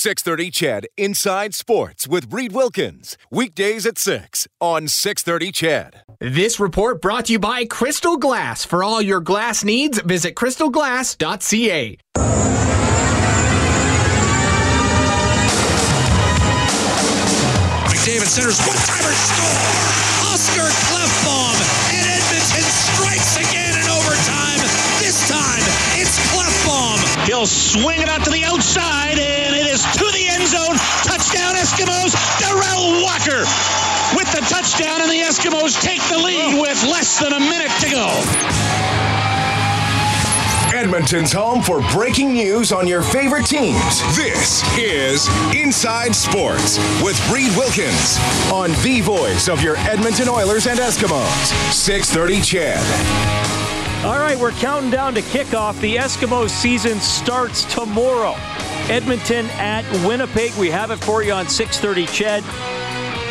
630 CHED Inside Sports with Reed Wilkins. Weekdays at 6 on 630 CHED. This report brought to you by Crystal Glass. For all your glass needs, visit crystalglass.ca. McDavid centers one timer score. He'll swing it out to the outside and it is to the end zone. Touchdown Eskimos. Derel Walker with the touchdown and the Eskimos take the lead oh. with less than a minute to go. Edmonton's home for breaking news on your favorite teams. This is Inside Sports with Reed Wilkins on the voice of your Edmonton Oilers and Eskimos. 630 CHED. All right, we're counting down to kickoff. The Eskimos season starts tomorrow. Edmonton at Winnipeg. We have it for you on 630 CHED.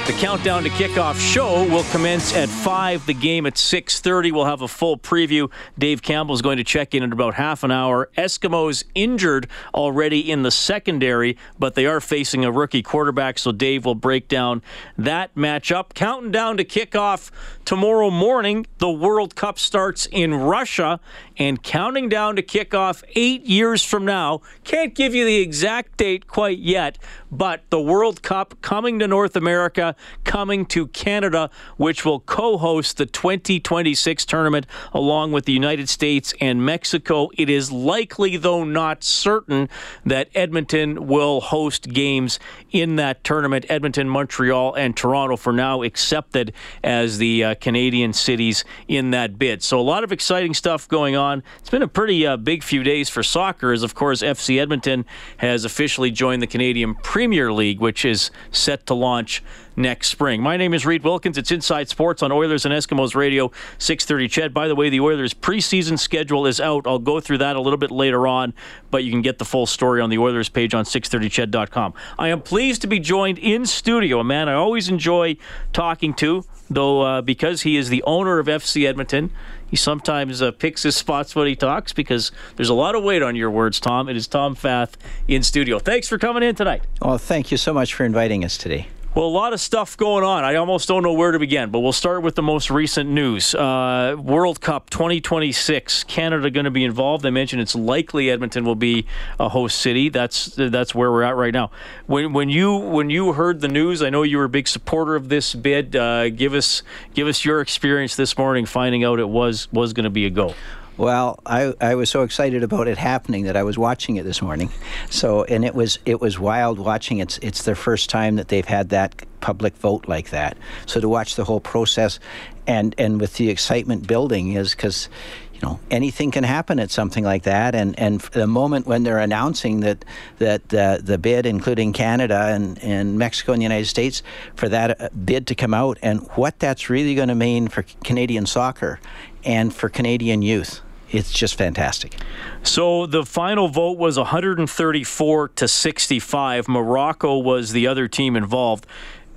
The countdown to kickoff show will commence at 5. The game at 6.30. We'll have a full preview. Dave Campbell is going to check in in about half an hour. Eskimos injured already in the secondary, but they are facing a rookie quarterback, so Dave will break down that matchup. Counting down to kickoff tomorrow morning. The World Cup starts in Russia, and counting down to kickoff eight years from now. Can't give you the exact date quite yet, but the World Cup coming to North America, coming to Canada, which will co host the 2026 tournament along with the United States and Mexico. It is likely, though not certain, that Edmonton will host games in that tournament. Edmonton, Montreal, and Toronto for now accepted as the uh, Canadian cities in that bid. So a lot of exciting stuff going on. It's been a pretty uh, big few days for soccer, as of course FC Edmonton has officially joined the Canadian Premier League, which is set to launch next spring. My name is Reed Wilkins. It's Inside Sports on Oilers and Eskimos Radio 630 CHED. By the way, the Oilers preseason schedule is out. I'll go through that a little bit later on, but you can get the full story on the Oilers page on 630ched.com. I am pleased to be joined in studio, a man I always enjoy talking to, though uh, because he is the owner of FC Edmonton, he sometimes uh, picks his spots when he talks because there's a lot of weight on your words, Tom. It is Tom Fath in studio. Thanks for coming in tonight. Well, thank you so much for inviting us today. Well, a lot of stuff going on. I almost don't know where to begin, but we'll start with the most recent news. Uh, World Cup 2026, Canada going to be involved. I mentioned it's likely Edmonton will be a host city. That's that's where we're at right now. When when you when you heard the news, I know you were a big supporter of this bid. Uh, give us give us your experience this morning, finding out it was was going to be a go. Well, I, I was so excited about it happening that I was watching it this morning. So, and it was it was wild watching. It's it's their first time that they've had that public vote like that. So to watch the whole process, and and with the excitement building is because you know anything can happen at something like that and and the moment when they're announcing that that the the bid including Canada and and Mexico and the United States for that uh, bid to come out and what that's really going to mean for Canadian soccer and for Canadian youth it's just fantastic. So the final vote was 134 to 65. Morocco was the other team involved.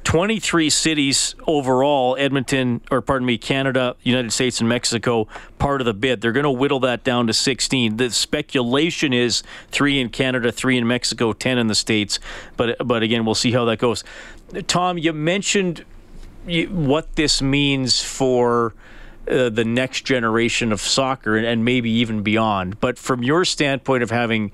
23 cities overall, Edmonton, or pardon me, Canada, United States, and Mexico, part of the bid. They're going to whittle that down to 16. The speculation is three in Canada, three in Mexico, 10 in the States. But, but again, we'll see how that goes. Tom, you mentioned what this means for uh, the next generation of soccer and, and, maybe even beyond. But from your standpoint of having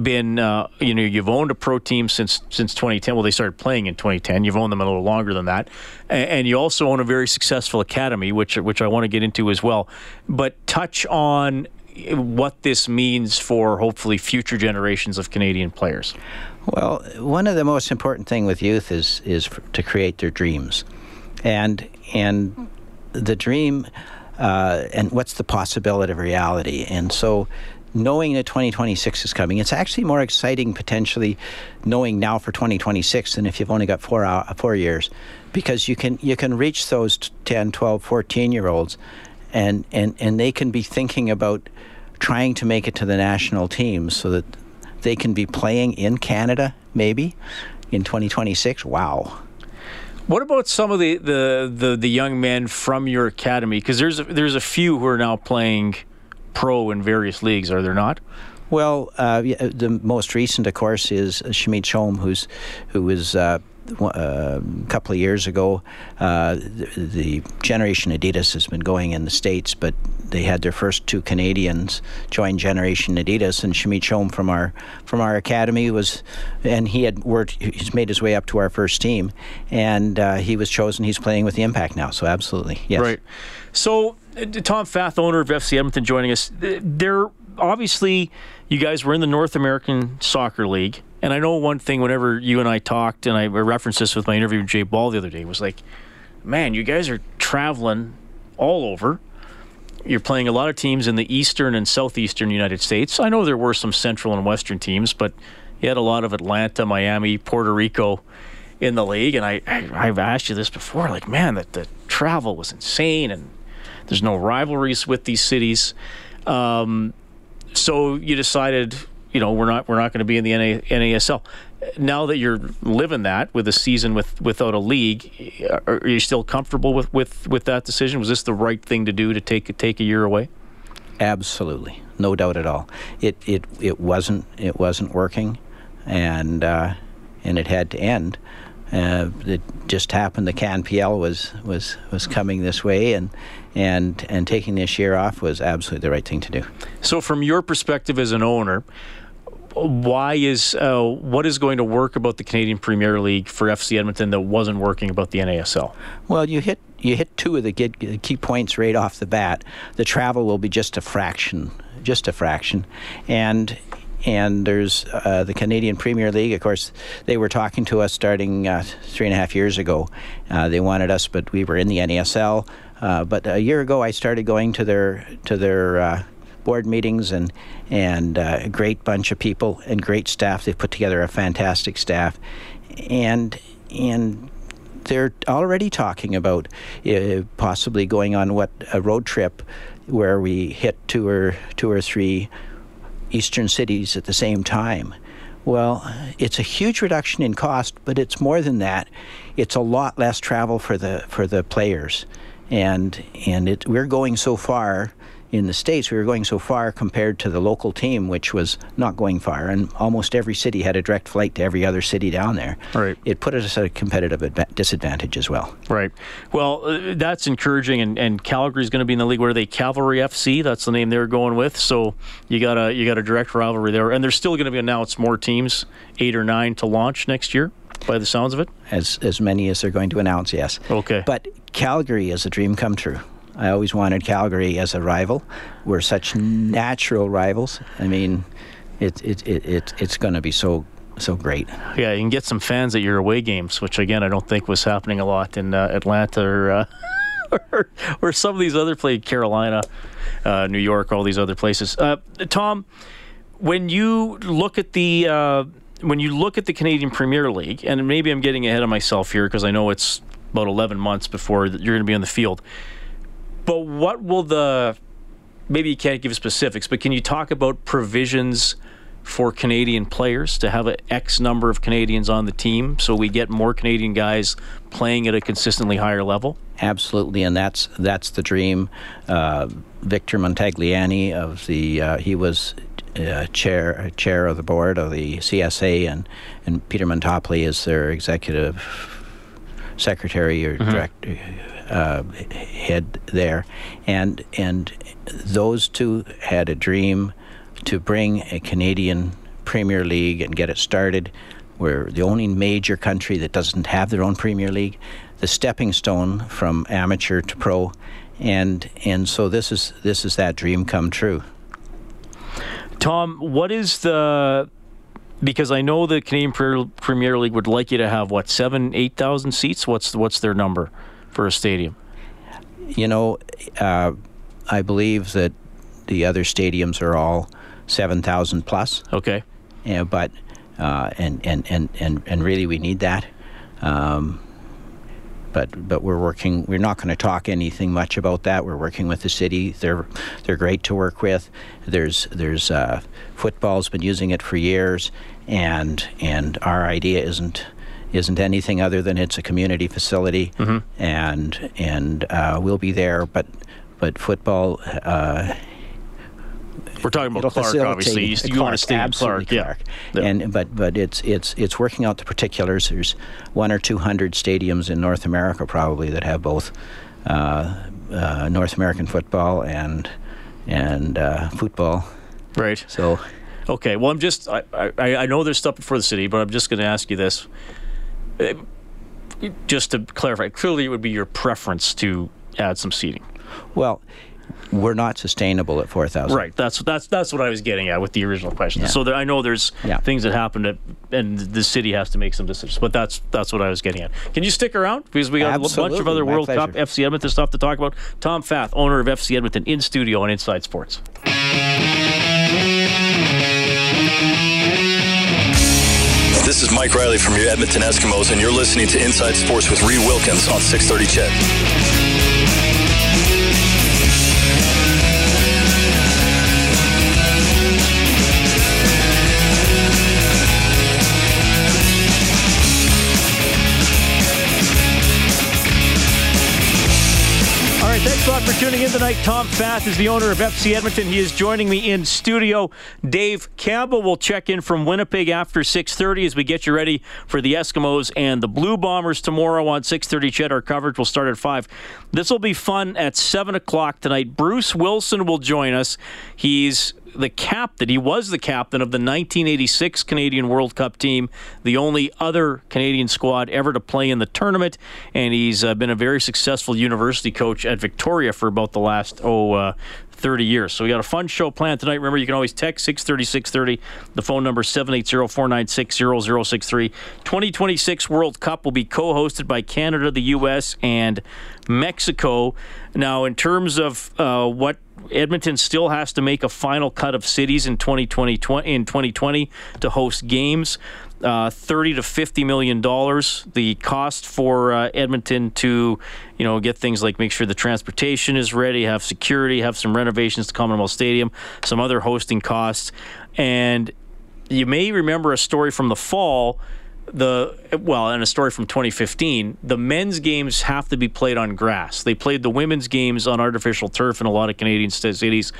been, uh, you know, you've owned a pro team since since 2010. Well, they started playing in 2010. You've owned them a little longer than that, and, and you also own a very successful academy, which which I want to get into as well. But touch on what this means for hopefully future generations of Canadian players. Well, one of the most important thing with youth is is to create their dreams, and and the dream uh, and what's the possibility of reality. And so knowing that 2026 is coming, it's actually more exciting potentially knowing now for 2026 than if you've only got four, uh, four years because you can, you can reach those 10, 12, 14 year olds and, and, and they can be thinking about trying to make it to the national team so that they can be playing in Canada maybe in 2026. Wow. What about some of the, the, the, the young men from your academy? Because there's a, there's a few who are now playing pro in various leagues, are there not? Well, uh, yeah, the most recent, of course, is Shamit Shome, who's who was. Uh, a couple of years ago, uh, the, the, Generation Adidas has been going in the States, but they had their first two Canadians join Generation Adidas, and Shamit Shome from our from our academy was, and he had worked, he's made his way up to our first team, and uh, he was chosen. He's playing with the Impact now, so absolutely, yes. Right. So, uh, Tom Fath, owner of FC Edmonton, joining us. There, obviously, you guys were in the North American Soccer League. And I know one thing whenever you and I talked, and I referenced this with my interview with Jay Ball the other day, was like, man, you guys are traveling all over. You're playing a lot of teams in the eastern and southeastern United States. I know there were some central and western teams, but you had a lot of Atlanta, Miami, Puerto Rico in the league. And I, I have asked you this before, like, man, that the travel was insane, and there's no rivalries with these cities. Um, so you decided you know we're not we're not going to be in the NA, NASL. Now that you're living that with a season with without a league, are you still comfortable with, with, with that decision? Was this the right thing to do to take take a year away? Absolutely, no doubt at all. It it it wasn't it wasn't working, and uh, and it had to end. Uh, it just happened. The CanPL was was was coming this way, and and and taking this year off was absolutely the right thing to do. So, from your perspective as an owner, why is uh, what is going to work about the Canadian Premier League for FC Edmonton that wasn't working about the NASL? Well, you hit you hit two of the key points right off the bat. The travel will be just a fraction, just a fraction, and and there's uh, the Canadian Premier League. Of course, they were talking to us starting uh, three and a half years ago. Uh, they wanted us, but we were in the NASL. Uh, but a year ago, I started going to their to their uh, board meetings and and uh, a great bunch of people and great staff. They've put together a fantastic staff, and and they're already talking about uh, possibly going on what a road trip where we hit two or two or three eastern cities at the same time. Well, it's a huge reduction in cost, but it's more than that. It's a lot less travel for the for the players, and and it, we're going so far in the States, we were going so far compared to the local team, which was not going far. And almost every city had a direct flight to every other city down there. Right. It put us at a competitive adva- disadvantage as well. Right. Well, uh, that's encouraging. And, and Calgary's going to be in the league. Where are they? Cavalry FC. That's the name they're going with. So you got a you got a direct rivalry there. And there's still going to be announced more teams, eight or nine, to launch next year. By the sounds of it, as as many as they're going to announce, yes. Okay. But Calgary is a dream come true. I always wanted Calgary as a rival. We're such natural rivals. I mean, it, it, it, it it's going to be so so great. Yeah, you can get some fans at your away games, which again I don't think was happening a lot in uh, Atlanta or, uh, or, or some of these other places, Carolina, uh, New York, all these other places. Uh, Tom, when you look at the uh, when you look at the Canadian Premier League, and maybe I'm getting ahead of myself here because I know it's about 11 months before you're going to be on the field. But what will the maybe you can't give specifics, but can you talk about provisions for Canadian players to have an X number of Canadians on the team so we get more Canadian guys playing at a consistently higher level? Absolutely, and that's that's the dream. Uh, Victor Montagliani of the uh, he was uh, chair chair of the board of the CSA, and and Peter Montopoli is their executive secretary or mm-hmm. director uh, head there, and and those two had a dream to bring a Canadian Premier League and get it started. We're the only major country that doesn't have their own Premier League, the stepping stone from amateur to pro, and and so this is this is that dream come true. Tom, what is the because I know the Canadian Premier League would like you to have what seven, eight thousand seats. What's what's their number? For a stadium? You know, uh, I believe that the other stadiums are all 7,000 plus. Okay. Yeah, but, uh, and, and, and, and, and really we need that. Um, but but we're working. We're not going to talk anything much about that. We're working with the city. They're they're great to work with. There's there's uh, football's been using it for years, and and our idea isn't isn't anything other than it's a community facility, mm-hmm. and and uh, we'll be there. But but football. Uh, We're talking about Clarke, obviously. You- Clarke, wanna stay in absolutely Clarke, yeah. Yeah. And but but it's it's it's working out the particulars. There's one or two hundred stadiums in North America probably that have both uh, uh, North American football and and uh, football. Right. So Okay. Well, I'm just. I, I, I know there's stuff before the city, but I'm just going to ask you this. Just to clarify, clearly it would be your preference to add some seating. well, we're not sustainable at four thousand. Right. That's that's that's what I was getting at with the original question. Yeah. So there, I know there's Yeah. things that happen, that, and the city has to make some decisions. But that's that's what I was getting at. Can you stick around because we got a bunch of other my World Cup. FC Edmonton stuff to talk about. Tom Fath, owner of FC Edmonton, in studio on Inside Sports. This is Mike Reilly from your Edmonton Eskimos, and you're listening to Inside Sports with Reed Wilkins on 630 CHED. Thanks a lot for tuning in tonight. Tom Fath is the owner of FC Edmonton. He is joining me in studio. Dave Campbell will check in from Winnipeg after 6:30 as we get you ready for the Eskimos and the Blue Bombers tomorrow on 6:30. CHED, our coverage will start at five. This will be fun at seven o'clock tonight. Bruce Wilson will join us. He's the captain. He was the captain of the 1986 Canadian World Cup team, the only other Canadian squad ever to play in the tournament, and he's uh, been a very successful university coach at Victoria for about the last oh. Uh, 30 years. So we got a fun show planned tonight. Remember, you can always text 630 630. The phone number 780 496 0063. 2026 World Cup will be co hosted by Canada, the U.S., and Mexico. Now, in terms of uh, what Edmonton still has to make a final cut of cities in 2020 in 2020 to host games. Uh, 30 to 50 million dollars. The cost for uh, Edmonton to, you know, get things like make sure the transportation is ready, have security, have some renovations to Commonwealth Stadium, some other hosting costs, and you may remember a story from the fall the well and a story from 2015 the men's games have to be played on grass. They played the women's games on artificial turf in a lot of canadian cities.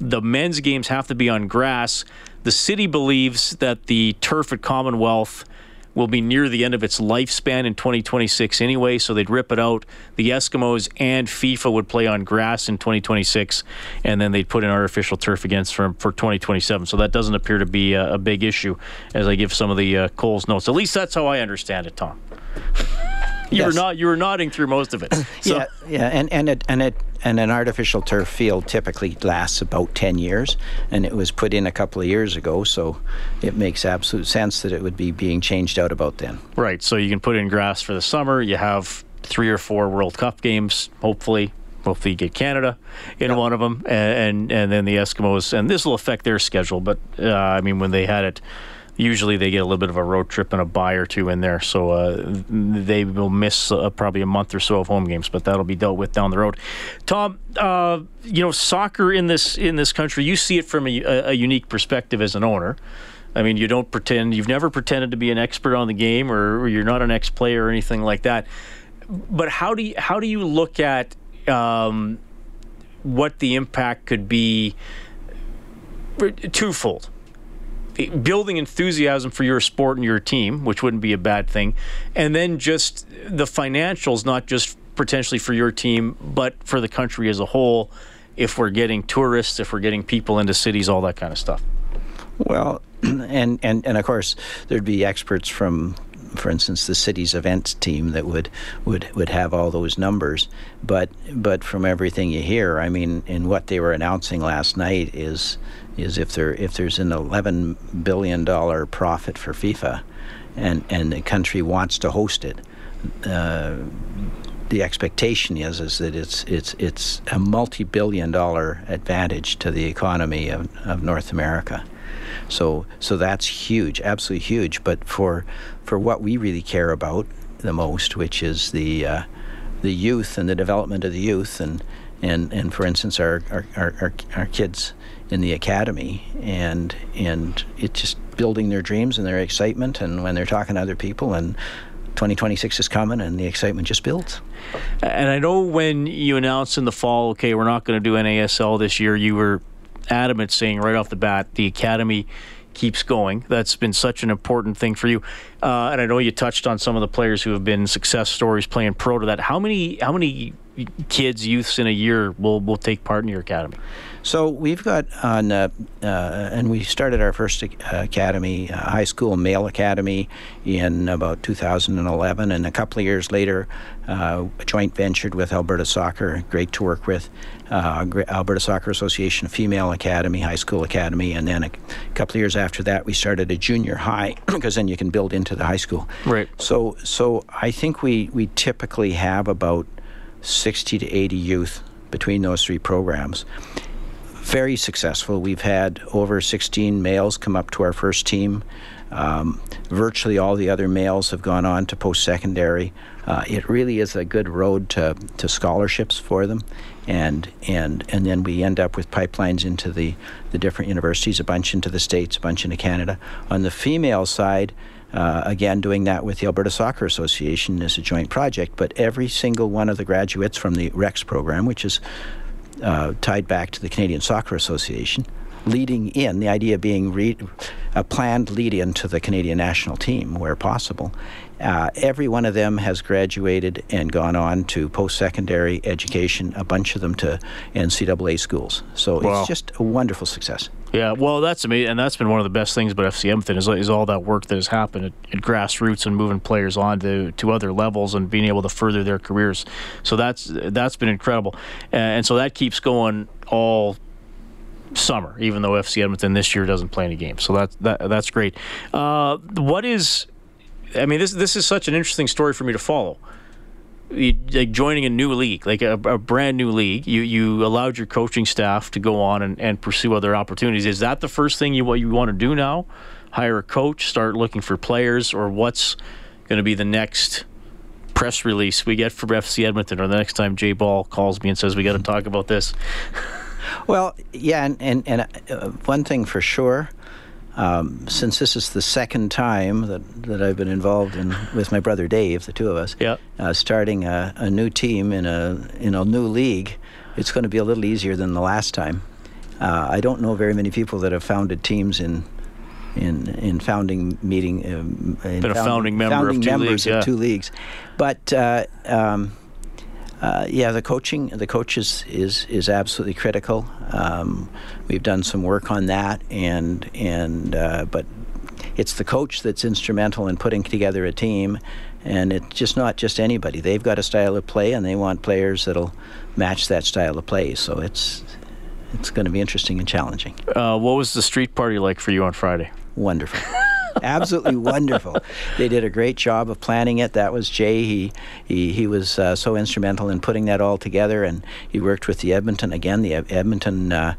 The men's games have to be on grass the city believes that the turf at commonwealth will be near the end of its lifespan in 2026 anyway, so they'd rip it out. The Eskimos and FIFA would play on grass in 2026, and then they'd put in artificial turf against for, for 2027. So that doesn't appear to be a, a big issue as I give some of the uh, Coles notes. At least that's how I understand it, Tom. You Yes. were not you were nodding through most of it. So, yeah, yeah, and and it, and it and an artificial turf field typically lasts about ten years, and it was put in a couple of years ago, so it makes absolute sense that it would be being changed out about then. Right. So you can put in grass for the summer. You have three or four World Cup games, hopefully. Hopefully, you get Canada in one of them, and, and and then the Eskimos. And this will affect their schedule. But uh, I mean, when they had it, usually they get a little bit of a road trip and a bye or two in there. So uh, they will miss uh, probably a month or so of home games, but that'll be dealt with down the road. Tom, uh, you know, soccer in this in this country, you see it from a, a unique perspective as an owner. I mean, you don't pretend, you've never pretended to be an expert on the game or, or you're not an ex player or anything like that. But how do you, how do you look at um, what the impact could be twofold? Building enthusiasm for your sport and your team, which wouldn't be a bad thing, and then just the financials, not just potentially for your team, but for the country as a whole. If we're getting tourists, if we're getting people into cities, all that kind of stuff. Well, and, and, and of course, there'd be experts from, for instance, the city's events team that would, would, would have all those numbers. But, but from everything you hear, I mean, in what they were announcing last night is, is if, there, if there's an $11 billion profit for FIFA and, and the country wants to host it, uh, the expectation is is that it's it's it's a multi-billion dollar advantage to the economy of, of North America. So so that's huge, absolutely huge. But for for what we really care about the most, which is the uh, the youth and the development of the youth, and and, and for instance, our, our, our our kids in the academy, and and it's just building their dreams and their excitement, and when they're talking to other people and 2026 is coming and the excitement just builds. And I know when you announced in the fall, okay, we're not going to do NASL this year, you were adamant saying right off the bat the academy keeps going. That's been such an important thing for you. Uh, and I know you touched on some of the players who have been success stories playing pro to that. How many how many kids, youths in a year will will take part in your academy? So we've got on, uh, uh, and we started our first academy, uh, high school male academy, in about 2011, and a couple of years later, uh, joint ventured with Alberta Soccer, great to work with, uh, Alberta Soccer Association Female Academy, High School Academy, and then a couple of years after that, we started a junior high because then you can build into the high school. Right. So, so I think we we typically have about 60 to 80 youth between those three programs very successful. We've had over 16 males come up to our first team. Um, virtually all the other males have gone on to post secondary. Uh, it really is a good road to, to scholarships for them. And, and, and then we end up with pipelines into the, the different universities, a bunch into the States, a bunch into Canada. On the female side, uh, again, doing that with the Alberta Soccer Association is a joint project, but every single one of the graduates from the REX program, which is uh, tied back to the Canadian Soccer Association, leading in, the idea being re- a planned lead in to the Canadian national team where possible. Uh, every one of them has graduated and gone on to post secondary education, a bunch of them to NCAA schools. So wow. it's just a wonderful success. Yeah, well, that's amazing, and that's been one of the best things about FC Edmonton is, is all that work that has happened at, at, grassroots and moving players on to, to other levels and being able to further their careers. So that's that's been incredible, and so that keeps going all summer, even though FC Edmonton this year doesn't play any games. So that, that that's great. Uh, what is, I mean, this this is such an interesting story for me to follow like joining a new league, like a, a, brand new league, you you allowed your coaching staff to go on and, and pursue other opportunities. Is that the first thing you what you want to do now? Hire a coach, start looking for players, or what's going to be the next press release we get from FC Edmonton, or the next time Jay Ball calls me and says we got to talk about this? well, yeah, and and, and uh, one thing for sure um, since this is the second time that, that I've been involved in with my brother Dave, the two of us, yep. uh, starting a, a, new team in a in a new league, it's going to be a little easier than the last time. Uh, I don't know very many people that have founded teams in in in founding meeting. Um, in Been a founding member founding of two members leagues, of yeah. two leagues, but. Uh, um, uh, yeah, the coaching, the coach is is, is absolutely critical. Um, we've done some work on that, and and uh, but it's the coach that's instrumental in putting together a team, and it's just not just anybody. They've got a style of play, and they want players that'll match that style of play. So it's it's going to be interesting and challenging. Uh, what was the street party like for you on Friday? Wonderful. absolutely wonderful. They did a great job of planning it. That was Jay. He he, he was uh, so instrumental in putting that all together, and he worked with the Edmonton again, the Edmonton uh,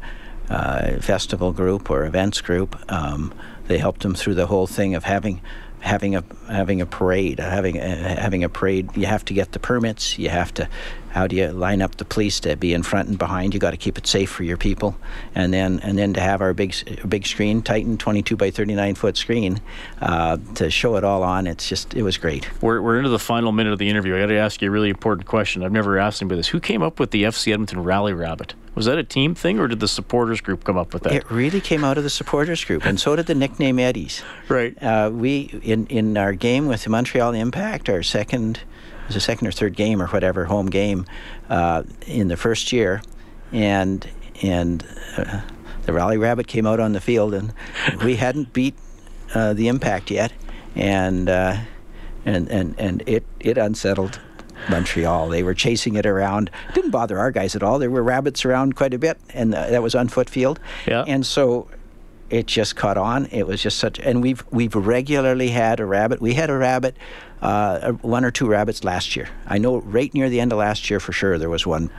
uh, Festival Group or Events Group. Um, they helped him through the whole thing of having having a having a parade, having a, having a parade. You have to get the permits. You have to. How do you line up the police to be in front and behind? You got to keep it safe for your people, and then and then to have our big big screen, Titan 22 by 39 foot screen, uh, to show it all on. It's just it was great. We're we're into the final minute of the interview. I got to ask you a really important question. I've never asked anybody this. Who came up with the FC Edmonton Rally Rabbit? Was that a team thing, or did the supporters group come up with that? It really came out of the supporters group, and so did the nickname Eddies. Right. Uh, we in in our game with the Montreal Impact, our second was a second or third game or whatever home game uh, in the first year, and and uh, the Rally Rabbit came out on the field, and we hadn't beat uh, the Impact yet, and uh, and and and it it unsettled Montreal. They were chasing it around. It didn't bother our guys at all. There were rabbits around quite a bit, and uh, that was on foot field. Yeah. And so it just caught on. It was just such, and we've we've regularly had a rabbit. We had a rabbit, uh, one or two rabbits last year. I know right near the end of last year for sure there was one,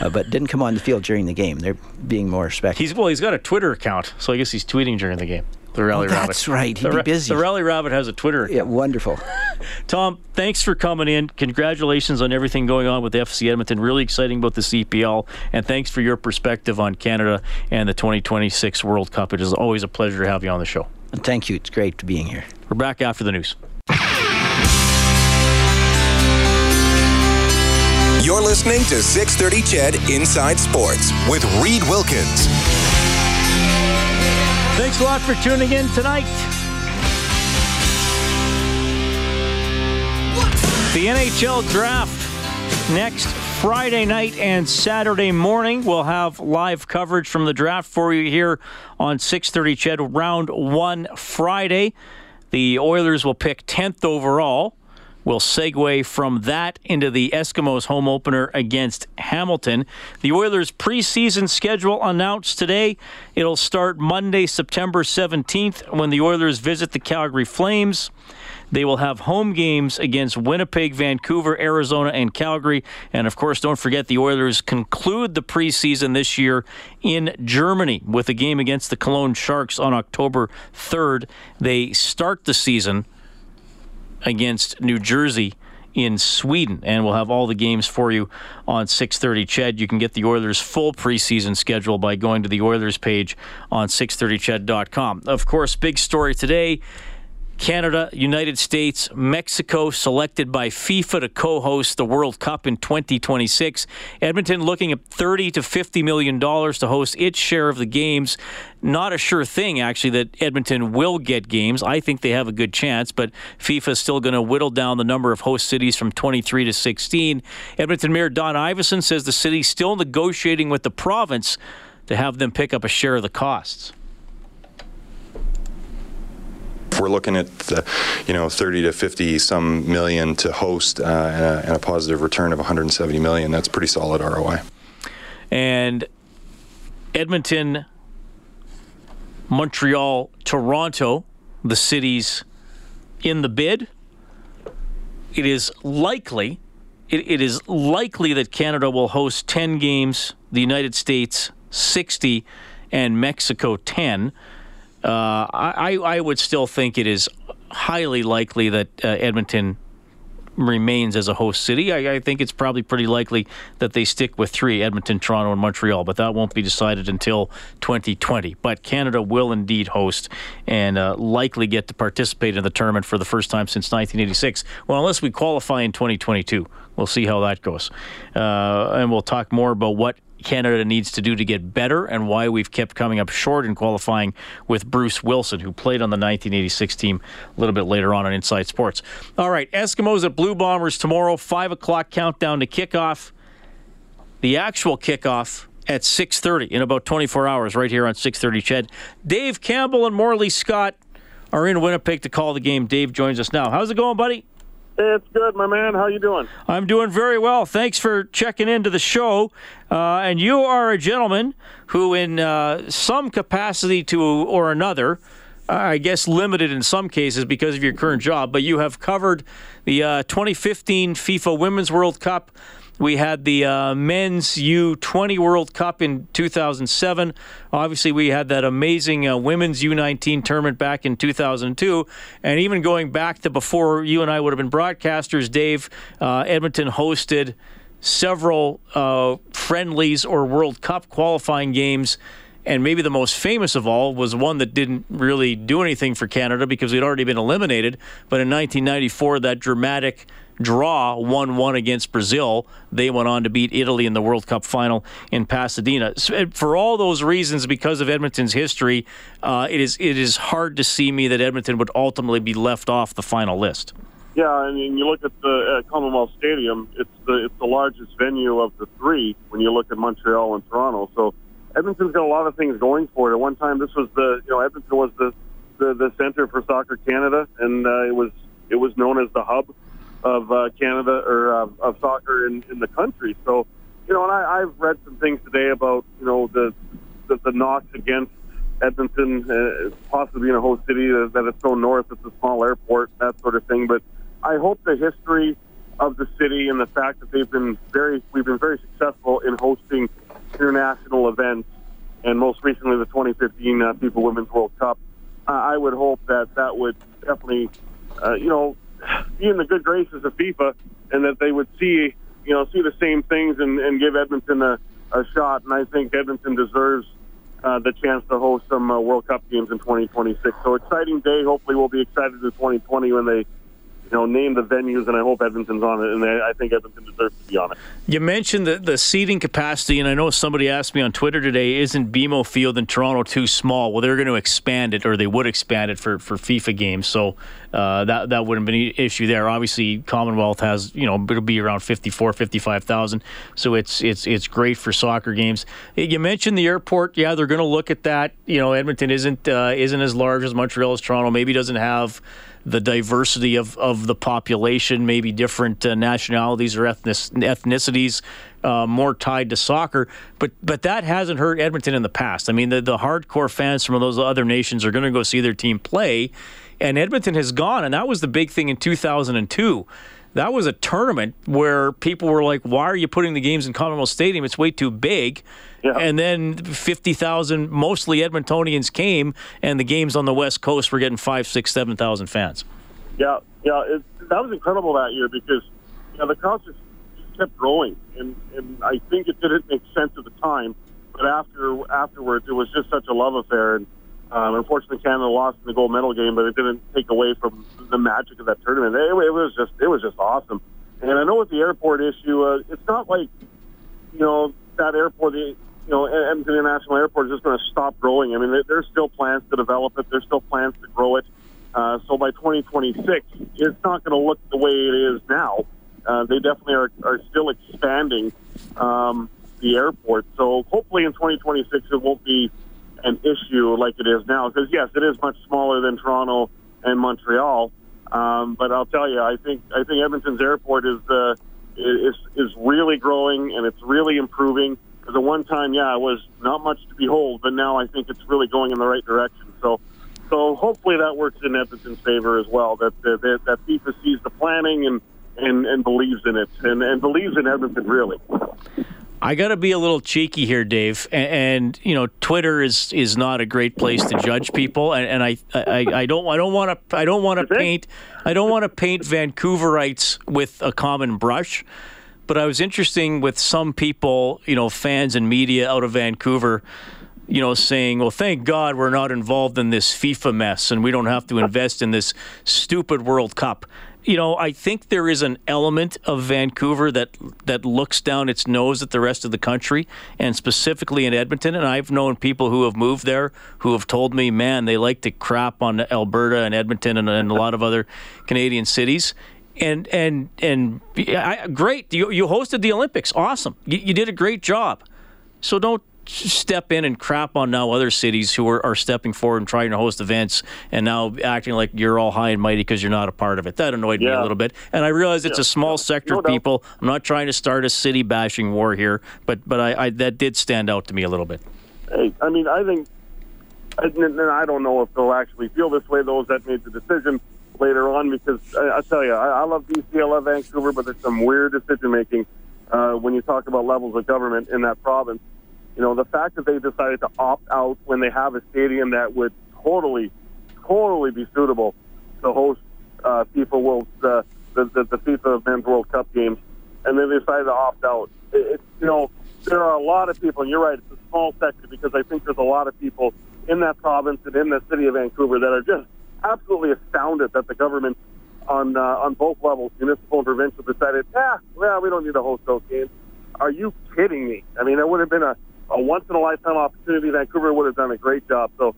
uh, but didn't come on the field during the game. They're being more respectful. He's well, he's got a Twitter account, so I guess he's tweeting during the game. The Rally oh, Rabbit. That's right. He'd the, be busy. The Rally Rabbit has a Twitter. Account. Yeah, wonderful. Tom, thanks for coming in. Congratulations on everything going on with FC Edmonton. Really exciting about the CPL, and thanks for your perspective on Canada and the 2026 World Cup. It is always a pleasure to have you on the show. Thank you. It's great to being here. We're back after the news. You're listening to 630 CHED Inside Sports with Reed Wilkins. Thanks a lot for tuning in tonight. The NHL draft next Friday night and Saturday morning. We'll have live coverage from the draft for you here on 6:30 CHED round 1 Friday. The Oilers will pick 10th overall. We'll segue from that into the Eskimos home opener against Hamilton. The Oilers preseason schedule announced today. It'll start Monday, September 17th when the Oilers visit the Calgary Flames. They will have home games against Winnipeg, Vancouver, Arizona, and Calgary. And of course, don't forget the Oilers conclude the preseason this year in Germany with a game against the Cologne Sharks on October 3rd. They start the season against New Jersey in Sweden, and we'll have all the games for you on 6:30. Ched, you can get the Oilers' full preseason schedule by going to the Oilers page on 630ched.com. Of course, big story today. Canada, United States, Mexico selected by FIFA to co-host the World Cup in 2026. Edmonton looking at 30 to 50 million dollars to host its share of the games. Not a sure thing actually that Edmonton will get games. I think they have a good chance, but FIFA is still going to whittle down the number of host cities from 23 to 16. Edmonton Mayor Don Iveson says the city's still negotiating with the province to have them pick up a share of the costs we're looking at the, you know 30 to 50 some million to host uh, and, a, and, a, positive return of 170 million. That's pretty solid ROI. And Edmonton, Montreal, Toronto, the cities in the bid. It is likely, it, it is likely that Canada will host 10 games, the United States 60, and Mexico 10. Uh, I, I would still think it is highly likely that uh, Edmonton remains as a host city. I, I, think it's probably pretty likely that they stick with three Edmonton, Toronto, and Montreal, but that won't be decided until 2020. But Canada will indeed host and uh, likely get to participate in the tournament for the first time since 1986. Well, unless we qualify in 2022. We'll see how that goes. Uh, and we'll talk more about what Canada needs to do to get better and why we've kept coming up short in qualifying with Bruce Wilson, who played on the 1986 team a little bit later on on Inside Sports. All right, Eskimos at Blue Bombers tomorrow, 5 o'clock countdown to kickoff. The actual kickoff at 6.30 in about 24 hours right here on 6.30 CHED. Dave Campbell and Morley Scott are in Winnipeg to call the game. Dave joins us now. How's it going, buddy? It's good, my man. How you doing? I'm doing very well. Thanks for checking into the show. Uh, and you are a gentleman who, in uh, some capacity to or another, I guess limited in some cases because of your current job, but you have covered the uh, 2015 FIFA Women's World Cup we had the uh, men's U20 World Cup in 2007. Obviously, we had that amazing uh, women's U19 tournament back in 2002. And even going back to before you and I would have been broadcasters, Dave, uh, Edmonton hosted several uh, friendlies or World Cup qualifying games. And maybe the most famous of all was one that didn't really do anything for Canada because we'd already been eliminated. But in 1994, that dramatic draw 1 1 against Brazil. They went on to beat Italy in the World Cup final in Pasadena. So for all those reasons, because of Edmonton's history, uh, it is it is hard to see me that Edmonton would ultimately be left off the final list. Yeah, I mean, you look at the Commonwealth Stadium; it's the it's the largest venue of the three when you look at Montreal and Toronto. So Edmonton's got a lot of things going for it. At one time, this was the you know Edmonton was the the, the center for Soccer Canada, and uh, it was it was known as the hub of uh, Canada or uh, of soccer in, in the country. So, you know, and I, I've read some things today about you know the the, the knocks against Edmonton, uh, possibly being a host city that, that it's so north, it's a small airport, that sort of thing. But I hope the history of the city and the fact that they've been very, we've been very successful in hosting international events, and most recently the 2015 uh, FIFA Women's World Cup. Uh, I would hope that that would definitely, uh, you know, be in the good graces of FIFA, and that they would see, you know, see the same things and, and give Edmonton a, a shot. And I think Edmonton deserves uh, the chance to host some uh, World Cup games in 2026. So exciting day. Hopefully, we'll be excited in 2020 when they you know, name the venues, and I hope Edmonton's on it, and I think Edmonton deserves to be on it. You mentioned the, the seating capacity, and I know somebody asked me on Twitter today, isn't BMO Field in Toronto too small? Well, they're going to expand it, or they would expand it for, for FIFA games, so uh, that that wouldn't be an issue there. Obviously, Commonwealth has, you know, it'll be around 54, 55,000, so it's it's it's great for soccer games. You mentioned the airport. Yeah, they're going to look at that. You know, Edmonton isn't uh, isn't as large as Montreal as Toronto. Maybe doesn't have the diversity of, of the population, maybe different uh, nationalities or ethnic, ethnicities, uh, more tied to soccer. But but that hasn't hurt Edmonton in the past. I mean, the, the hardcore fans from those other nations are going to go see their team play, and Edmonton has gone, and that was the big thing in 2002 that was a tournament where people were like, "Why are you putting the games in Commonwealth Stadium? It's way too big." Yeah. And then fifty thousand, mostly Edmontonians, came, and the games on the West Coast were getting five, six, seven thousand fans. Yeah, yeah, it, that was incredible that year because you know, the crowds just kept growing, and and I think it didn't make sense at the time, but after afterwards, it was just such a love affair and um, unfortunately, Canada lost in the gold medal game, but it didn't take away from the magic of that tournament. It, it was just it was just awesome. And I know with the airport issue, uh, it's not like you know that airport, the, you know, Edmonton International Airport is just going to stop growing. I mean, there's still plans to develop it. There's still plans to grow it. Uh, so by 2026, it's not going to look the way it is now. Uh, they definitely are, are still expanding um, the airport. So hopefully in 2026 it won't be an issue like it is now. Because yes, it is much smaller than Toronto and Montreal. Um, but I'll tell you, I think I think Edmonton's airport is uh, is is really growing and it's really improving. Because at one time, yeah, it was not much to behold, but now I think it's really going in the right direction. So, so hopefully that works in Edmonton's favor as well. That that, that FIFA sees the planning and and, and believes in it and, and believes in Edmonton really. I got to be a little cheeky here, Dave, and, and, you know, Twitter is is not a great place to judge people, and, and I, I, I don't I don't want to I don't want to paint I don't want to paint Vancouverites with a common brush, but I was interesting with some people, you know, fans and media out of Vancouver, you know, saying, "Well, thank God we're not involved in this FIFA mess, and we don't have to invest in this stupid World Cup." You know, I think there is an element of Vancouver that that looks down its nose at the rest of the country, and specifically in Edmonton. And I've known people who have moved there who have told me, man, they like to crap on Alberta and Edmonton and, and a lot of other Canadian cities. And and and I, great, you you hosted the Olympics, awesome. You, you did a great job. So don't step in and crap on now other cities who are, are stepping forward and trying to host events and now acting like you're all high and mighty because you're not a part of it. That annoyed yeah. me a little bit. And I realize it's yeah. a small sector no of people. I'm not trying to start a city bashing war here, but but I, I, that did stand out to me a little bit. Hey, I mean, I think, and I don't know if they'll actually feel this way, those that made the decision later on, because I, I tell you, I, I love BC, I love Vancouver, but there's some weird decision making uh, when you talk about levels of government in that province. You know, the fact that they decided to opt out when they have a stadium that would totally, totally be suitable to host uh, FIFA World, uh, the, the, the FIFA Men's World Cup games, and then they decided to opt out. It, it, you know, there are a lot of people, and you're right, it's a small sector because I think there's a lot of people in that province and in the city of Vancouver that are just absolutely astounded that the government on uh, on both levels, municipal and provincial, decided, yeah, well, we don't need to host those games. Are you kidding me? I mean, that would have been a a once in a lifetime opportunity. Vancouver would have done a great job. So,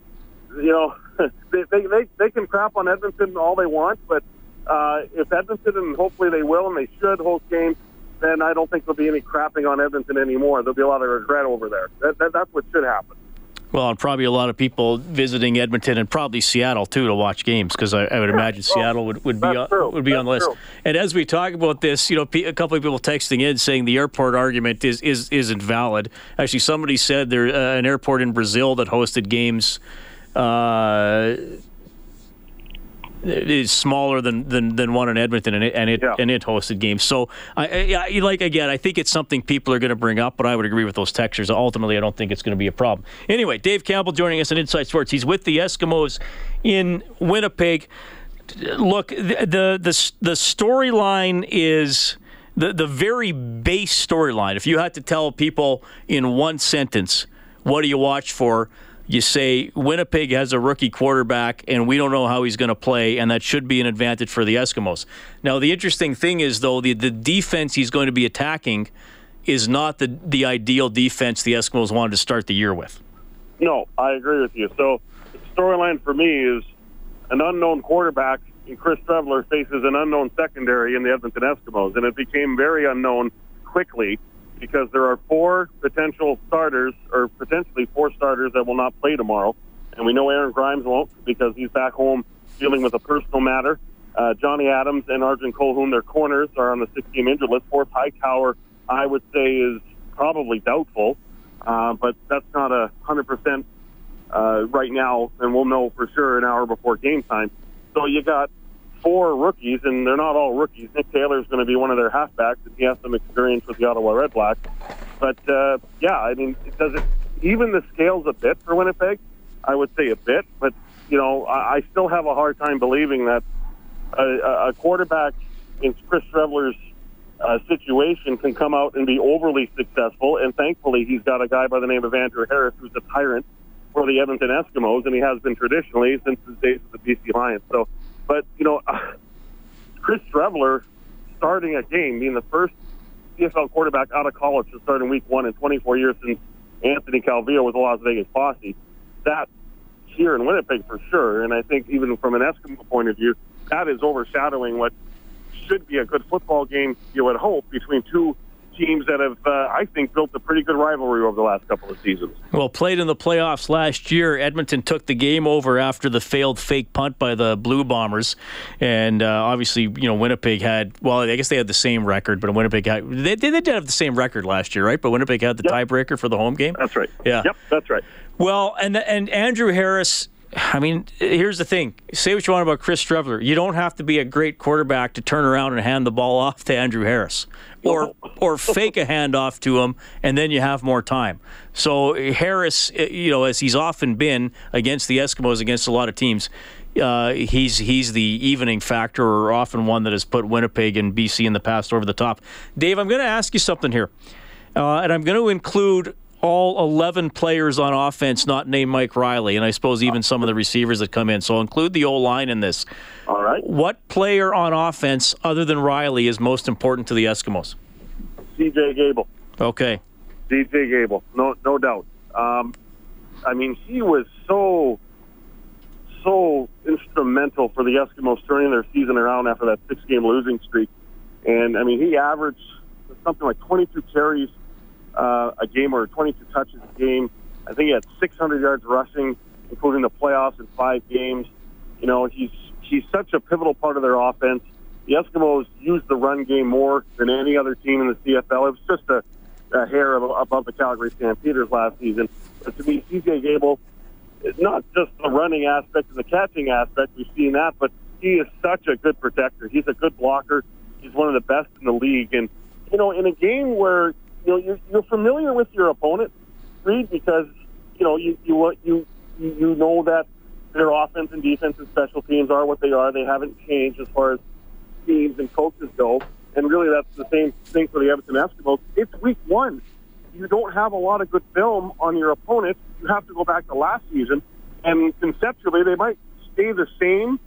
you know, they, they, they, they can crap on Edmonton all they want, but uh, if Edmonton, and hopefully they will, and they should host games, then I don't think there'll be any crapping on Edmonton anymore. There'll be a lot of regret over there. That, that, that's what should happen. Well, and probably a lot of people visiting Edmonton and probably Seattle too to watch games because I, I, would imagine well, Seattle would, would be on, would be that's on the list. True. And as we talk about this, you know, a couple of people texting in saying the airport argument is is isn't valid. Actually, somebody said there uh, an airport in Brazil that hosted games. Uh, is smaller than, than, than one in Edmonton, and it and it, yeah. and it hosted games. So, I, I, like again, I think it's something people are going to bring up, but I would agree with those textures. Ultimately, I don't think it's going to be a problem. Anyway, Dave Campbell joining us on Inside Sports. He's with the Eskimos in Winnipeg. Look, the the the, the storyline is the the very base storyline. If you had to tell people in one sentence, what do you watch for? You say Winnipeg has a rookie quarterback and we don't know how he's going to play, and that should be an advantage for the Eskimos. Now, the interesting thing is, though, the, the defense he's going to be attacking is not the, the ideal defense the Eskimos wanted to start the year with. No, I agree with you. So the storyline for me is an unknown quarterback and Chris Streveler faces an unknown secondary in the Edmonton Eskimos, and it became very unknown quickly because there are four potential starters, or potentially four starters that will not play tomorrow. And we know Aaron Grimes won't because he's back home dealing with a personal matter. Uh, Johnny Adams and Arjen Colquhoun, their corners, are on the 16 injured list. Forrest Hightower, I would say, is probably doubtful, uh, but that's not a 100% uh, right now, and we'll know for sure an hour before game time. So you got four rookies, and they're not all rookies. Nick Taylor is going to be one of their halfbacks, and he has some experience with the Ottawa Red Blacks. But uh, yeah, I mean, it does it even the scales a bit for Winnipeg? I would say a bit, but you know, I, I still have a hard time believing that a, a quarterback in Chris Streveler's uh, situation can come out and be overly successful. And thankfully, he's got a guy by the name of Andrew Harris who's a tyrant for the Edmonton Eskimos, and he has been traditionally since his days with the BC Lions. So but, you know, uh, Chris Streveler starting a game, being the first CFL quarterback out of college to start in week one in 24 years since Anthony Calvillo was the Las Vegas Posse, that here in Winnipeg for sure. And I think even from an Eskimo point of view, that is overshadowing what should be a good football game, you would hope, between two teams that have, uh, I think, built a pretty good rivalry over the last couple of seasons. Well, played in the playoffs last year, Edmonton took the game over after the failed fake punt by the Blue Bombers, and uh, obviously, you know, Winnipeg had. Well, I guess they had the same record, but Winnipeg had. They, they did have the same record last year, right? But Winnipeg had the yep. tiebreaker for the home game. That's right. Yeah. Yep, that's right. Well, and and Andrew Harris I mean, here's the thing. Say what you want about Chris Streveler. You don't have to be a great quarterback to turn around and hand the ball off to Andrew Harris, or or fake a handoff to him, and then you have more time. So Harris, eh, you know, as he's often been against the Eskimos, against a lot of teams, uh, he's he's the evening factor, or often one that has put Winnipeg and BC in the past over the top. Dave, I'm going to ask you something here, uh, and I'm going to include all 11 players on offense not named Mike Reilly, and I suppose even some of the receivers that come in. So include the O line in this. All right. What player on offense, other than Reilly, is most important to the Eskimos? CJ Gable. Okay. CJ Gable, no, no doubt. Um, I mean, he was so, so instrumental for the Eskimos turning their season around after that six-game losing streak. And I mean, he averaged something like 22 carries uh, a game or 22 touches a game. I think he had 600 yards rushing, including the playoffs in five games. You know, he's he's such a pivotal part of their offense. The Eskimos used the run game more than any other team in the CFL. It was just a, a hair above the Calgary Stampeders last season. But to me, CJ Gable not just the running aspect and the catching aspect. We've seen that, but he is such a good protector. He's a good blocker. He's one of the best in the league. And, you know, in a game where you know you're, you're familiar with your opponent, Reed, because you know you you you you know that their offense and defense and special teams are what they are. They haven't changed as far as teams and coaches go. And really, that's the same thing for the Edmonton Eskimos. It's week one. You don't have a lot of good film on your opponent. You have to go back to last season. And conceptually, they might stay the same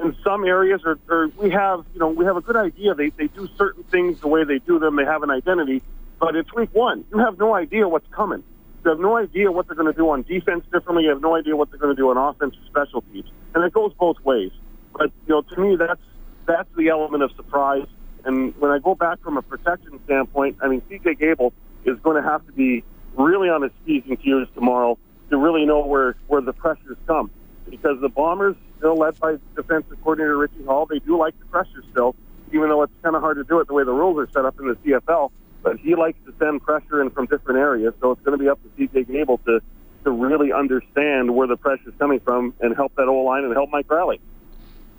in some areas, or, or we have, you know, we have a good idea. They, they do certain things the way they do them. They have an identity. But it's week one. You have no idea what's coming. You have no idea what they're going to do on defense differently. You have no idea what they're going to do on offense or special teams. And it goes both ways. But, you know, to me, that's, that's the element of surprise. And when I go back from a protection standpoint, I mean, CJ Gable is going to have to be really on his P's and Q's tomorrow to really know where, where the pressures come. Because the Bombers, still led by defensive coordinator Richie Hall, they do like the pressure still, even though it's kind of hard to do it the way the rules are set up in the CFL but he likes to send pressure in from different areas. So it's going to be up to CJ Gable to to really understand where the pressure is coming from and help that O line and help Mike Reilly.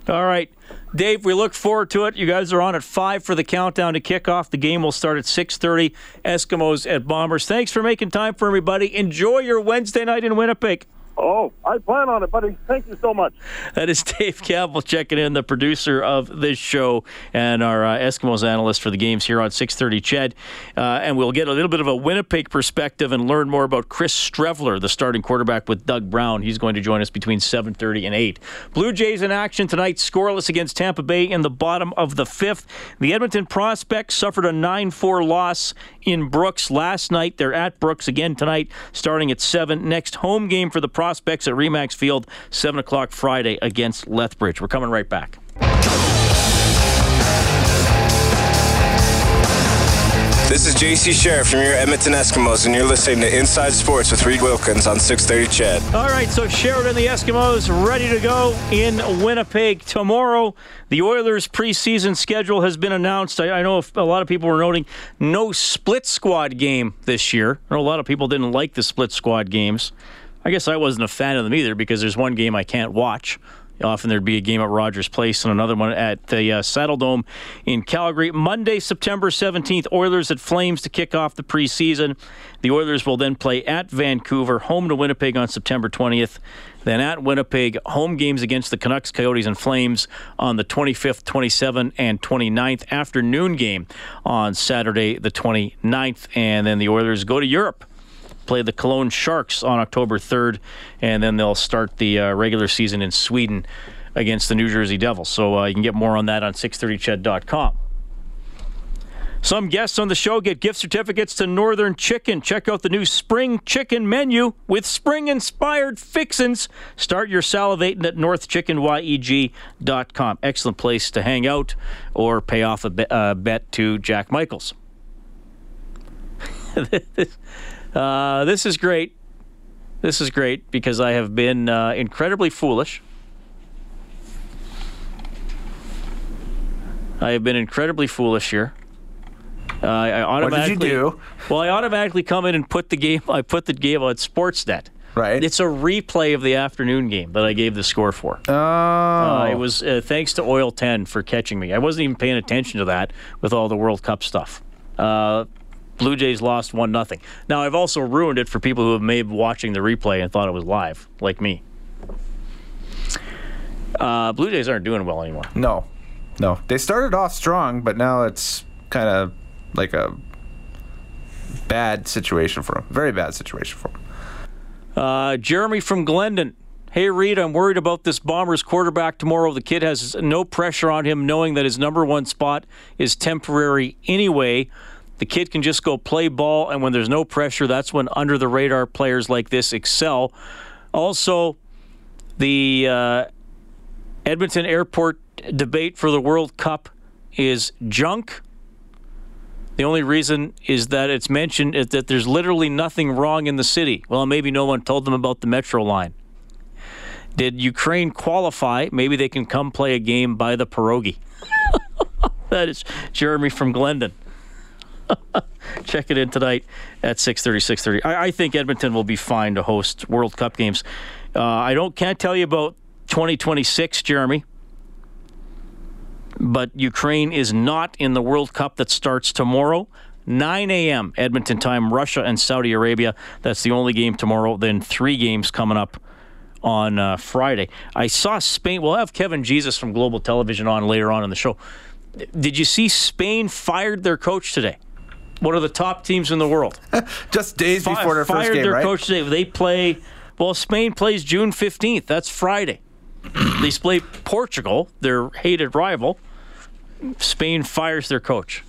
All right, Dave. We look forward to it. You guys are on at five for the countdown to kickoff. The game will start at six thirty. Eskimos at Bombers. Thanks for making time for everybody. Enjoy your Wednesday night in Winnipeg. Oh, I plan on it, buddy. Thank you so much. That is Dave Campbell checking in, the producer of this show and our uh, Eskimos analyst for the games here on 6:30. CHED, uh, and we'll get a little bit of a Winnipeg perspective and learn more about Chris Streveler, the starting quarterback with Doug Brown. He's going to join us between 7:30 and 8. Blue Jays in action tonight, scoreless against Tampa Bay in the bottom of the fifth. The Edmonton Prospects suffered a 9-4 loss in Brooks last night. They're at Brooks again tonight, starting at seven. Next home game for the Prospects at Remax Field, 7 o'clock Friday against Lethbridge. We're coming right back. This is JC Sherritt from your Edmonton Eskimos, and you're listening to Inside Sports with Reed Wilkins on 6:30 CHED. All right, so Sheridan, the Eskimos, ready to go in Winnipeg tomorrow. The Oilers' preseason schedule has been announced. I, I know a lot of people were noting no split squad game this year. I know a lot of people didn't like the split squad games. I guess I wasn't a fan of them either because there's one game I can't watch. Often there'd be a game at Rogers Place and another one at the uh, Saddledome in Calgary. Monday, September 17th, Oilers at Flames to kick off the preseason. The Oilers will then play at Vancouver, home to Winnipeg on September 20th. Then at Winnipeg, home games against the Canucks, Coyotes, and Flames on the 25th, 27th, and 29th. Afternoon game on Saturday, the 29th. And then the Oilers go to Europe play the Cologne Sharks on October 3rd, and then they'll start the uh, regular season in Sweden against the New Jersey Devils. So uh, you can get more on that on 630ched.com. Some guests on the show get gift certificates to Northern Chicken. Check out the new spring chicken menu with spring inspired fixins. Start your salivating at northchickenyeg.com. Excellent place to hang out or pay off a bet, uh, bet to Jack Michaels. Uh, this is great. This is great because I have been uh, incredibly foolish. I have been incredibly foolish here. Uh, I automatically, what did you do? Well, I automatically come in and put the game. I put the game on Sportsnet. Right. It's a replay of the afternoon game that I gave the score for. Oh. Uh, it was uh, thanks to Oil 10 for catching me. I wasn't even paying attention to that with all the World Cup stuff. Uh, Blue Jays lost one nothing. Now I've also ruined it for people who have made watching the replay and thought it was live, like me. Uh, Blue Jays aren't doing well anymore. No, no. They started off strong, but now it's kind of like a bad situation for them. Very bad situation for them. Uh, Jeremy from Glendon. Hey, Reed, I'm worried about this Bombers quarterback tomorrow. The kid has no pressure on him, knowing that his number one spot is temporary anyway. The kid can just go play ball, and when there's no pressure, that's when under the radar players like this excel. Also, the uh, Edmonton Airport debate for the World Cup is junk. The only reason is that it's mentioned is that there's literally nothing wrong in the city. Well, maybe no one told them about the metro line. Did Ukraine qualify? Maybe they can come play a game by the pierogi. that is Jeremy from Glendon. Check it in tonight at 6.30, 6.30. I, I, think Edmonton will be fine to host World Cup games. Uh, I don't can't tell you about 2026, Jeremy, but Ukraine is not in the World Cup that starts tomorrow. 9 a.m. Edmonton time, Russia and Saudi Arabia. That's the only game tomorrow. Then three games coming up on uh, Friday. I saw Spain. We'll have Kevin Karius from Global Television on later on in the show. Did you see Spain fired their coach today? One of the top teams in the world. Just days Fi- before their first game, their right? coach today. They play. Well, Spain plays June fifteenth. That's Friday. they play Portugal, their hated rival. Spain fires their coach.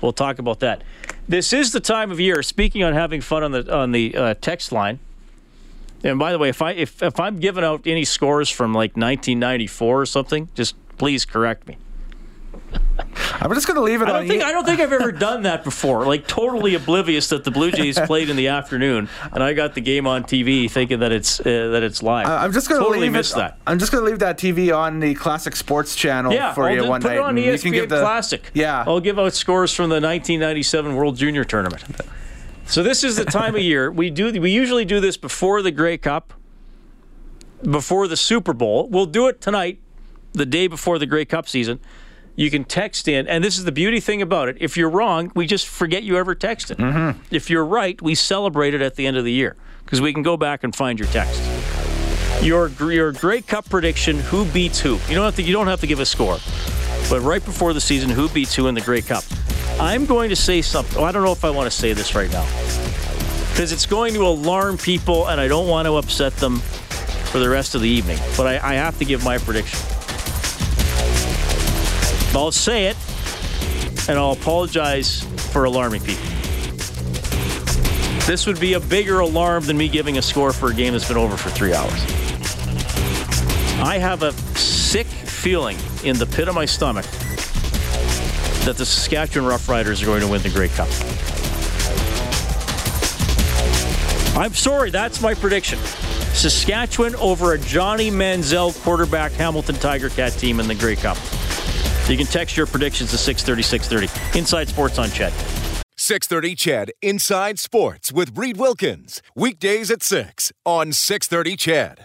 We'll talk about that. This is the time of year. Speaking on having fun on the on the uh, text line. And by the way, if I if, if I'm giving out any scores from like 1994 or something, just please correct me. I'm just going to leave it I don't think you. I don't think I've ever done that before. Like totally oblivious that the Blue Jays played in the afternoon, and I got the game on TV thinking that it's uh, that it's live. I'm just going to totally leave it, that. I'm just going to leave that TV on the Classic Sports Channel Yeah, for I'll you just one put night. it on ESPN you can give the, Classic. Yeah, I'll give out scores from the 1997 World Junior Tournament. So this is the time of year we do. We usually do this before the Grey Cup, before the Super Bowl. We'll do it tonight, the day before the Grey Cup season. You can text in, and this is the beauty thing about it. If you're wrong, we just forget you ever texted. Mm-hmm. If you're right, we celebrate it at the end of the year because we can go back and find your text. Your your Grey Cup prediction: Who beats who? You don't have to. You don't have to give a score, but right before the season, who beats who in the Grey Cup? I'm going to say something. Well, I don't know if I want to say this right now because it's going to alarm people, and I don't want to upset them for the rest of the evening. But I, I have to give my prediction. I'll say it, and I'll apologize for alarming people. This would be a bigger alarm than me giving a score for a game that's been over for three hours. I have a sick feeling in the pit of my stomach that the Saskatchewan Roughriders are going to win the Grey Cup. I'm sorry, that's my prediction. Saskatchewan over a Johnny Manziel quarterback Hamilton Tiger Cat team in the Grey Cup. You can text your predictions to 630 630. Inside Sports on CHED. 630 CHED Inside Sports with Reed Wilkins. Weekdays at 6 on 630 CHED.